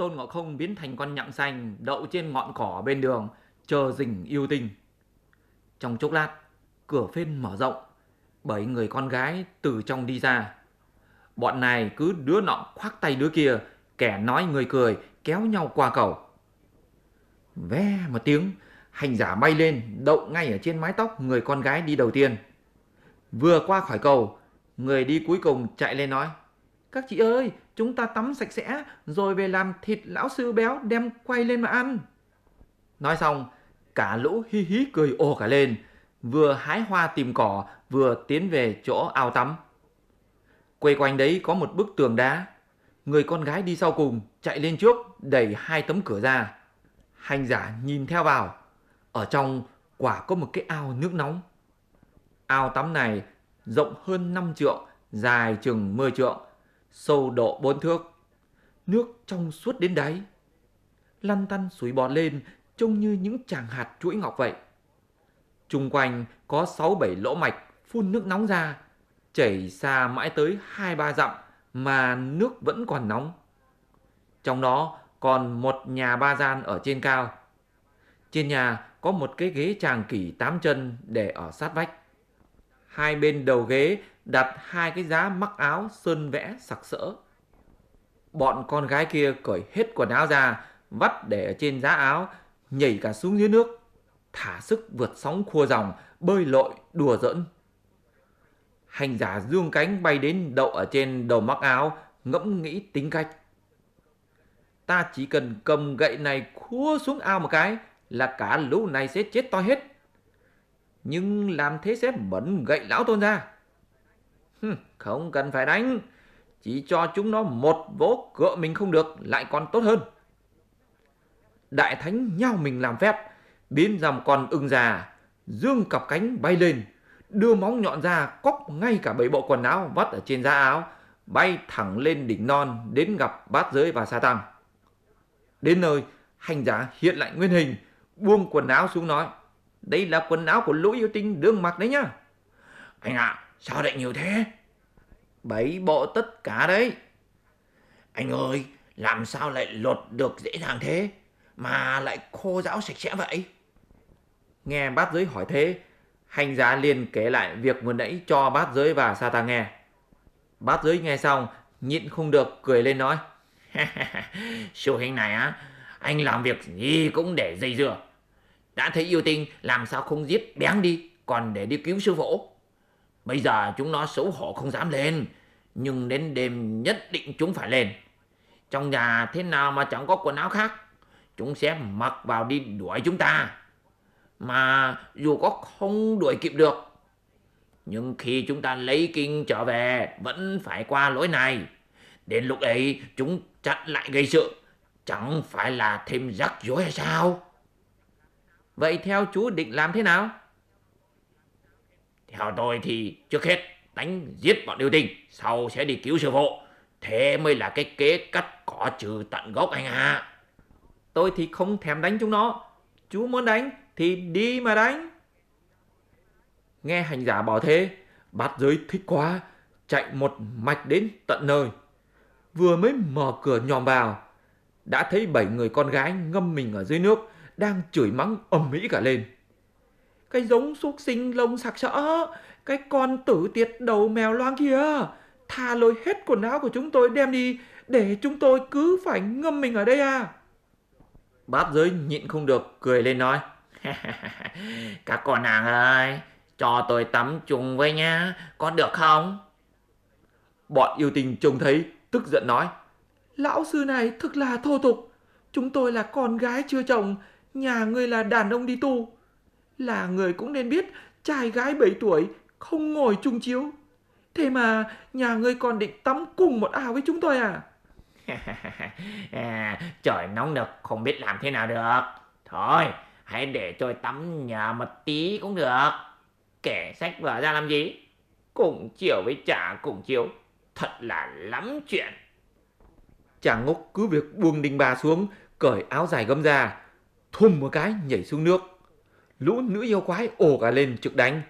Tôn Ngộ Không biến thành con nhặng xanh đậu trên ngọn cỏ bên đường, chờ rình yêu tinh. Trong chốc lát, cửa phên mở rộng, bảy người con gái từ trong đi ra. Bọn này cứ đứa nọ khoác tay đứa kia, kẻ nói người cười, kéo nhau qua cầu. Ve một tiếng, hành giả bay lên, đậu ngay ở trên mái tóc người con gái đi đầu tiên. Vừa qua khỏi cầu, người đi cuối cùng chạy lên nói. Các chị ơi, chúng ta tắm sạch sẽ, rồi về làm thịt lão sư béo đem quay lên mà ăn. Nói xong, cả lũ hí hí cười ồ cả lên, vừa hái hoa tìm cỏ, vừa tiến về chỗ ao tắm. Quay quanh đấy có một bức tường đá. Người con gái đi sau cùng, chạy lên trước, đẩy hai tấm cửa ra. Hành giả nhìn theo vào. Ở trong quả có một cái ao nước nóng. Ao tắm này rộng hơn 5 trượng, dài chừng 10 trượng, sâu độ bốn thước. Nước trong suốt đến đáy. Lăn tăn suối bọt lên trông như những tràng hạt chuỗi ngọc vậy. Trung quanh có 6-7 lỗ mạch phun nước nóng ra, chảy xa mãi tới 2-3 dặm mà nước vẫn còn nóng. Trong đó còn một nhà ba gian ở trên cao. Trên nhà có một cái ghế tràng kỷ tám chân để ở sát vách. Hai bên đầu ghế đặt hai cái giá mắc áo sơn vẽ sặc sỡ. Bọn con gái kia cởi hết quần áo ra, vắt để ở trên giá áo, nhảy cả xuống dưới nước, thả sức vượt sóng khua dòng, bơi lội, đùa giỡn. Hành giả dương cánh bay đến đậu ở trên đầu mắc áo, ngẫm nghĩ tính cách. Ta chỉ cần cầm gậy này khua xuống ao một cái là cả lũ này sẽ chết to hết. Nhưng làm thế sẽ bẩn gậy lão tôn ra. Không cần phải đánh, chỉ cho chúng nó một vỗ cựa mình không được lại còn tốt hơn. Đại thánh nhau mình làm phép, biến ra một con ưng già, dương cặp cánh bay lên, đưa móng nhọn ra cóc ngay cả bảy bộ quần áo vắt ở trên da áo, bay thẳng lên đỉnh non đến gặp bát giới và sa tăng. Đến nơi, hành giả hiện lại nguyên hình, buông quần áo xuống nói, đây là quần áo của lũ yêu tinh đương mặc đấy nhá. Anh ạ, à, sao lại nhiều thế? Bảy bộ tất cả đấy. Anh ơi, làm sao lại lột được dễ dàng thế? Mà lại khô ráo sạch sẽ vậy? Nghe bát giới hỏi thế, hành giả liền kể lại việc vừa nãy cho bát giới và sa ta nghe. Bát giới nghe xong, nhịn không được cười lên nói. Sư hình này á, anh làm việc gì cũng để dây dưa. Đã thấy yêu tinh làm sao không giết bén đi, còn để đi cứu sư phụ. Bây giờ chúng nó xấu hổ không dám lên, nhưng đến đêm nhất định chúng phải lên. Trong nhà thế nào mà chẳng có quần áo khác, chúng sẽ mặc vào đi đuổi chúng ta. Mà dù có không đuổi kịp được, nhưng khi chúng ta lấy kinh trở về vẫn phải qua lối này. Đến lúc ấy chúng chặn lại gây sự, chẳng phải là thêm rắc rối hay sao? Vậy theo chú định làm thế nào? Theo tôi thì trước hết đánh giết bọn yêu tình sau sẽ đi cứu sư phụ. Thế mới là cái kế cắt cỏ trừ tận gốc anh à. Tôi thì không thèm đánh chúng nó. Chú muốn đánh thì đi mà đánh. Nghe hành giả bảo thế, bát giới thích quá, chạy một mạch đến tận nơi. Vừa mới mở cửa nhòm vào, đã thấy bảy người con gái ngâm mình ở dưới nước, đang chửi mắng ầm ĩ cả lên. Cái giống xúc sinh lông sặc sỡ, cái con tử tiệt đầu mèo loang kia, tha lôi hết quần áo của chúng tôi đem đi để chúng tôi cứ phải ngâm mình ở đây à. Bát giới nhịn không được, cười lên nói. Các con nàng ơi, cho tôi tắm chung với nhá, có được không? Bọn yêu tình trông thấy, tức giận nói. Lão sư này thực là thô tục. Chúng tôi là con gái chưa chồng, nhà ngươi là đàn ông đi tu. Là người cũng nên biết trai gái 7 tuổi không ngồi chung chiếu. Thế mà nhà ngươi còn định tắm cùng một ao với chúng tôi à? à trời nóng nực không biết làm thế nào được. Thôi, hãy để tôi tắm nhà một tí cũng được. Kẻ sách vở ra làm gì? Cùng chiều với chả cùng chiều. Thật là lắm chuyện. Chàng ngốc cứ việc buông đinh bà xuống, cởi áo dài gấm ra, thùm một cái nhảy xuống nước. Lũ nữ yêu quái ồ cả lên trực đánh.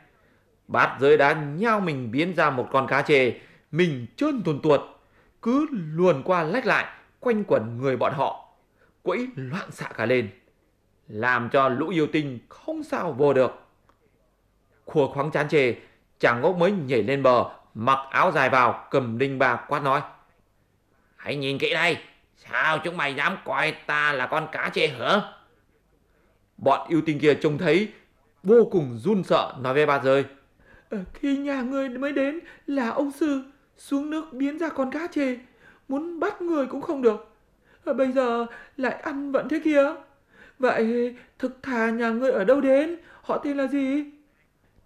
Bát giới đá nhau mình biến ra một con cá chê, mình trơn tuồn tuột, cứ luồn qua lách lại, quanh quẩn người bọn họ, quẫy loạn xạ cả lên, làm cho lũ yêu tinh không sao vô được. Khua khoáng chán chê, chàng ngốc mới nhảy lên bờ, mặc áo dài vào, cầm đinh ba quát nói. Hãy nhìn kỹ đây, sao chúng mày dám coi ta là con cá chê hả? Bọn yêu tinh kia trông thấy, vô cùng run sợ nói với bà rơi. Ờ, khi nhà người mới đến là ông sư xuống nước biến ra con cá chê, muốn bắt người cũng không được. Ờ, bây giờ lại ăn vẫn thế kia. Vậy thực thà nhà ngươi ở đâu đến? Họ tên là gì?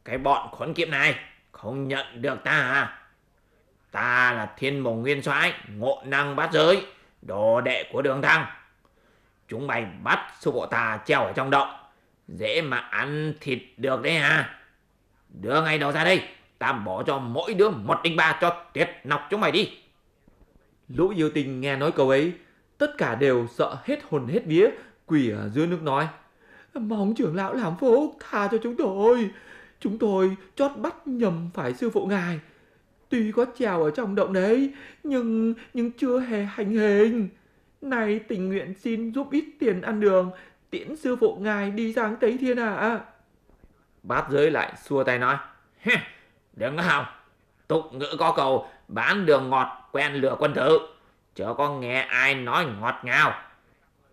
Cái bọn khốn kiếp này không nhận được ta à? Ta là thiên mộng nguyên soái ngộ năng bát giới, đồ đệ của đường thăng. Chúng mày bắt sư bộ ta treo ở trong động, dễ mà ăn thịt được đấy à? Đưa ngay đầu ra đây, ta bỏ cho mỗi đứa một đinh ba cho tuyệt nọc chúng mày đi. Lũ yêu tình nghe nói câu ấy, tất cả đều sợ hết hồn hết vía, quỳ ở dưới nước nói. Mong trưởng lão làm phúc tha cho chúng tôi. Chúng tôi chót bắt nhầm phải sư phụ ngài. Tuy có trèo ở trong động đấy, nhưng nhưng chưa hề hành hình. Này tình nguyện xin giúp ít tiền ăn đường, tiễn sư phụ ngài đi sang Tây Thiên à. Bát giới lại xua tay nói. Đừng hòng. Tục ngữ có cầu bán đường ngọt quen lửa quân tử. Chớ có nghe ai nói ngọt ngào.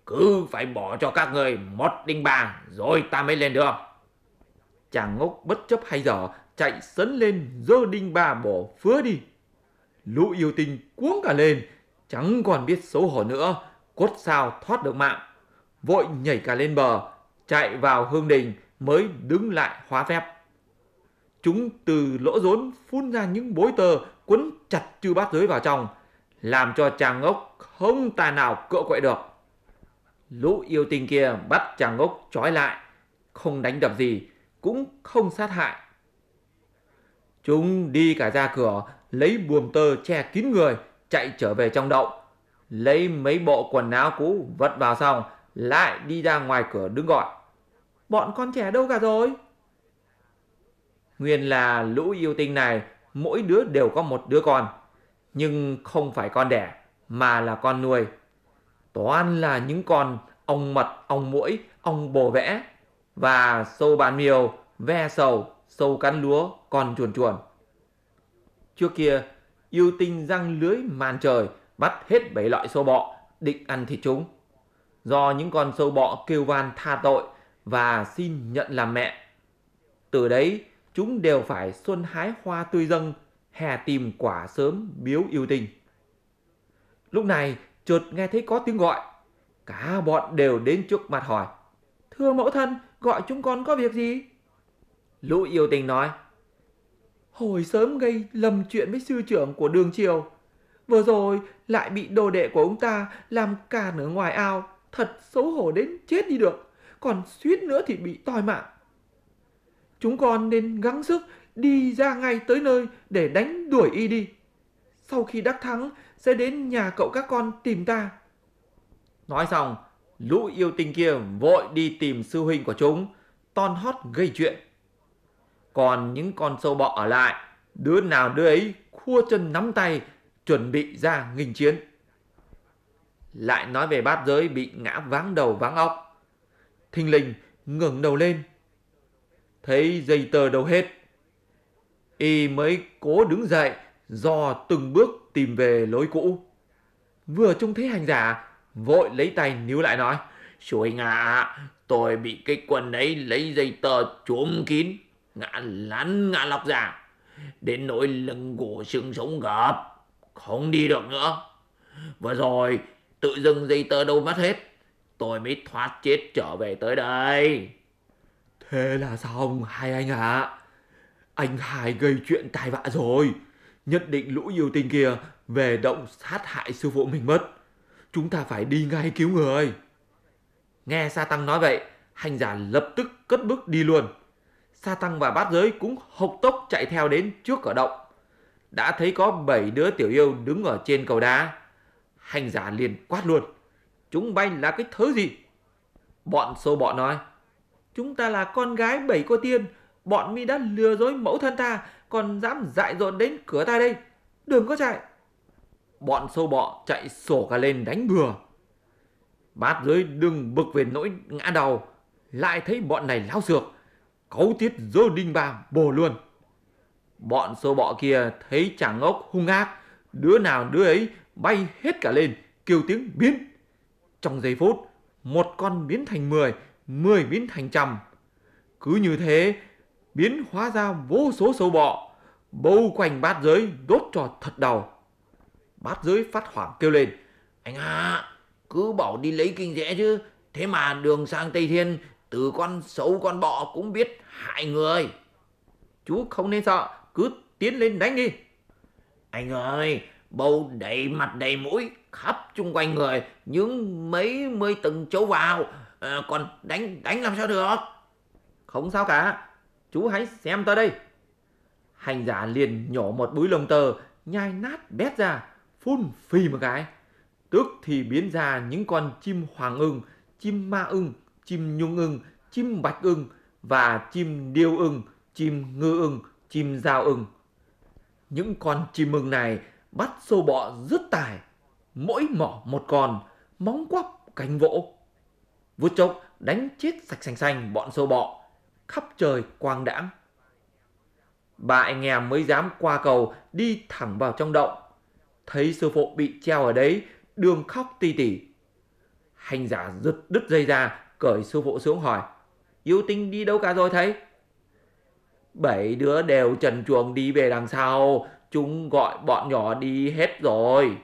Cứ phải bỏ cho các người một đinh bà rồi ta mới lên đường. Chàng ngốc bất chấp hay dở chạy sấn lên dơ đinh bà bỏ phứa đi. Lũ yêu tinh cuống cả lên, chẳng còn biết xấu hổ nữa, cốt sao thoát được mạng. Vội nhảy cả lên bờ, chạy vào hương đình mới đứng lại hóa phép. Chúng từ lỗ rốn phun ra những bối tờ quấn chặt chư bát giới vào trong, làm cho chàng ngốc không tài nào cựa quậy được. Lũ yêu tinh kia bắt chàng ngốc trói lại, không đánh đập gì, cũng không sát hại. Chúng đi cả ra cửa, lấy buồm tơ che kín người, chạy trở về trong đậu. Lấy mấy bộ quần áo cũ vật vào xong, lại đi ra ngoài cửa đứng gọi. Bọn con trẻ đâu cả rồi? Nguyên là lũ yêu tinh này, mỗi đứa đều có một đứa con. Nhưng không phải con đẻ, mà là con nuôi. Toàn là những con ong mật, ong muỗi, ong bồ vẽ và sâu bàn miều, ve sầu, sâu cắn lúa, con chuồn chuồn. Trước kia, yêu tinh răng lưới màn trời bắt hết bảy loại sâu bọ định ăn thịt chúng. Do những con sâu bọ kêu van tha tội và xin nhận làm mẹ. Từ đấy, chúng đều phải xuân hái hoa tươi dâng, hè tìm quả sớm biếu yêu tinh. Lúc này, chợt nghe thấy có tiếng gọi. Cả bọn đều đến trước mặt hỏi. Thưa mẫu thân, gọi chúng con có việc gì? Lũ yêu tình nói. Hồi sớm gây lầm chuyện với sư trưởng của đường triều. Vừa rồi lại bị đồ đệ của ông ta làm càn ở ngoài ao. Thật xấu hổ đến chết đi được. Còn suýt nữa thì bị toi mạng. Chúng con nên gắng sức đi ra ngay tới nơi để đánh đuổi y đi. Sau khi đắc thắng sẽ đến nhà cậu các con tìm ta. Nói xong, lũ yêu tinh kia vội đi tìm sư huynh của chúng, ton hót gây chuyện. Còn những con sâu bọ ở lại, đứa nào đứa ấy khua chân nắm tay, chuẩn bị ra nghinh chiến. Lại nói về bát giới bị ngã váng đầu váng óc. thình lình ngẩng đầu lên, thấy dây tờ đâu hết. Y mới cố đứng dậy do từng bước tìm về lối cũ. Vừa trông thấy hành giả, vội lấy tay níu lại nói, Chúa anh ạ, à, tôi bị cái quần ấy lấy dây tờ trốn kín, ngã lăn ngã lọc ra, đến nỗi lưng của xương sống gập, không đi được nữa. Vừa rồi, tự dưng dây tơ đâu mất hết, tôi mới thoát chết trở về tới đây. Thế là xong hai anh ạ. À. Anh Hải gây chuyện tai vạ rồi. Nhất định lũ yêu tinh kia về động sát hại sư phụ mình mất. Chúng ta phải đi ngay cứu người. Nghe Sa Tăng nói vậy, hành giả lập tức cất bước đi luôn. Sa Tăng và bát giới cũng hộc tốc chạy theo đến trước cửa động. Đã thấy có bảy đứa tiểu yêu đứng ở trên cầu đá. Hành giả liền quát luôn. Chúng bay là cái thứ gì? Bọn sâu bọ nói. Chúng ta là con gái bảy cô tiên. Bọn mi đã lừa dối mẫu thân ta. Còn dám dại dột đến cửa ta đây. Đừng có chạy. bọn sâu bọ chạy sổ cả lên đánh bừa. Bát giới đừng bực về nỗi ngã đầu, lại thấy bọn này lao sược, cấu tiết dơ đinh ba bồ luôn. Bọn sâu bọ kia thấy chàng ngốc hung ác, đứa nào đứa ấy bay hết cả lên, kêu tiếng biến. Trong giây phút, một con biến thành mười, mười biến thành trăm. Cứ như thế, biến hóa ra vô số sâu bọ, bâu quanh bát giới đốt cho thật đầu. Bát giới phát hoảng kêu lên, anh à, cứ bảo đi lấy kinh rẽ chứ, thế mà đường sang Tây Thiên, từ con sâu con bọ cũng biết hại người. Chú không nên sợ, cứ tiến lên đánh đi. Anh ơi, bầu đầy mặt đầy mũi, khắp chung quanh người, những mấy mươi từng chỗ vào, à, còn đánh đánh làm sao được? Không sao cả, chú hãy xem ta đây. Hành giả liền nhổ một búi lông tơ, nhai nát bét ra, phun phì một cái. Tức thì biến ra những con chim hoàng ưng, chim ma ưng, chim nhung ưng, chim bạch ưng và chim điêu ưng, chim ngư ưng, chim giao ưng. Những con chim ưng này bắt sâu bọ rất tài, mỗi mỏ một con, móng quắp cánh vỗ. Vút chốc đánh chết sạch xanh xanh bọn sâu bọ, khắp trời quang đãng. Ba anh em mới dám qua cầu đi thẳng vào trong động. Thấy sư phụ bị treo ở đấy, đường khóc ti tỉ. Hành giả giật đứt dây ra, cởi sư phụ xuống hỏi. Yêu tinh đi đâu cả rồi thấy Bảy đứa đều trần chuồng đi về đằng sau, chúng gọi bọn nhỏ đi hết rồi.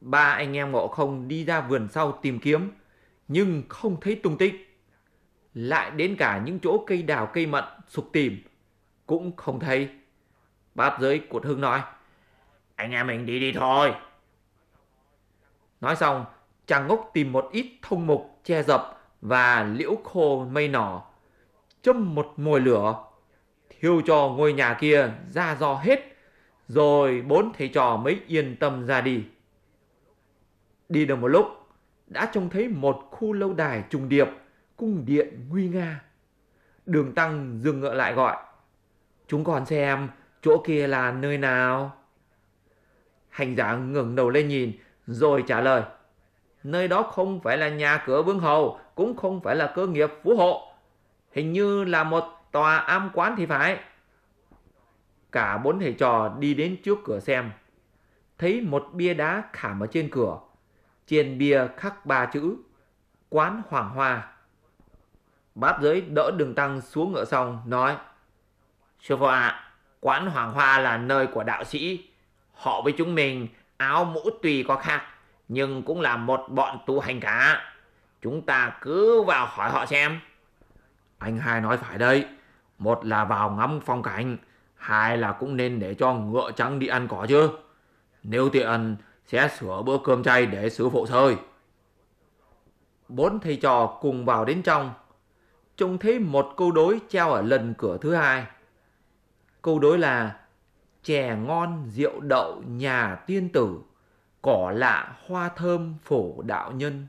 Ba anh em ngộ không đi ra vườn sau tìm kiếm, nhưng không thấy tung tích. Lại đến cả những chỗ cây đào cây mận sục tìm, cũng không thấy. Bát giới cột hưng nói, anh em mình đi đi thôi. Nói xong, chàng ngốc tìm một ít thông mục che dập và liễu khô mây nỏ, châm một mồi lửa, thiêu cho ngôi nhà kia ra do hết, rồi bốn thầy trò mới yên tâm ra đi. Đi được một lúc, đã trông thấy một khu lâu đài trùng điệp, cung điện nguy nga. Đường Tăng dừng ngựa lại gọi. Chúng còn xem chỗ kia là nơi nào? Hành giả ngẩng đầu lên nhìn, rồi trả lời. Nơi đó không phải là nhà cửa vương hầu, cũng không phải là cơ nghiệp phú hộ. Hình như là một tòa am quán thì phải. Cả bốn thầy trò đi đến trước cửa xem. Thấy một bia đá khảm ở trên cửa. Trên bia khắc ba chữ Quán Hoàng Hoa. Bát giới đỡ đường tăng xuống ngựa xong, nói Sư phụ ạ, quán Hoàng Hoa là nơi của đạo sĩ. Họ với chúng mình áo mũ tùy có khác, nhưng cũng là một bọn tu hành cả. Chúng ta cứ vào hỏi họ xem. Anh hai nói phải đấy. Một là vào ngắm phong cảnh, hai là cũng nên để cho ngựa trắng đi ăn cỏ chứ. Nếu tiện sẽ sửa bữa cơm chay để sư phụ sơi. Bốn thầy trò cùng vào đến trong. Trông thấy một câu đối treo ở lần cửa thứ hai. Câu đối là chè ngon rượu đậu nhà tiên tử, cỏ lạ hoa thơm phổ đạo nhân.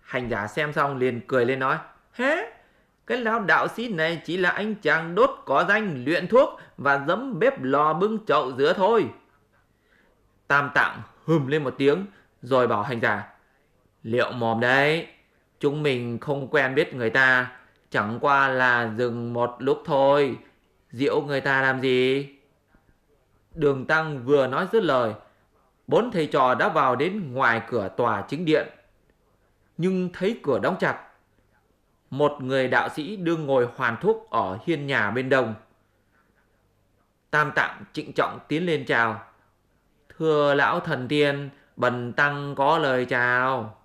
Hành giả xem xong liền cười lên nói, hé cái lão đạo sĩ này chỉ là anh chàng đốt có danh luyện thuốc và dấm bếp lò bưng chậu giữa thôi. Tam tạng hùm lên một tiếng rồi bảo hành giả, liệu mồm đấy, chúng mình không quen biết người ta, chẳng qua là dừng một lúc thôi, diễu người ta làm gì? Đường Tăng vừa nói dứt lời, bốn thầy trò đã vào đến ngoài cửa tòa chính điện. Nhưng thấy cửa đóng chặt. Một người đạo sĩ đương ngồi hoàn thuốc ở hiên nhà bên đông. Tam tạng trịnh trọng tiến lên chào. Thưa lão thần tiên, bần tăng có lời chào.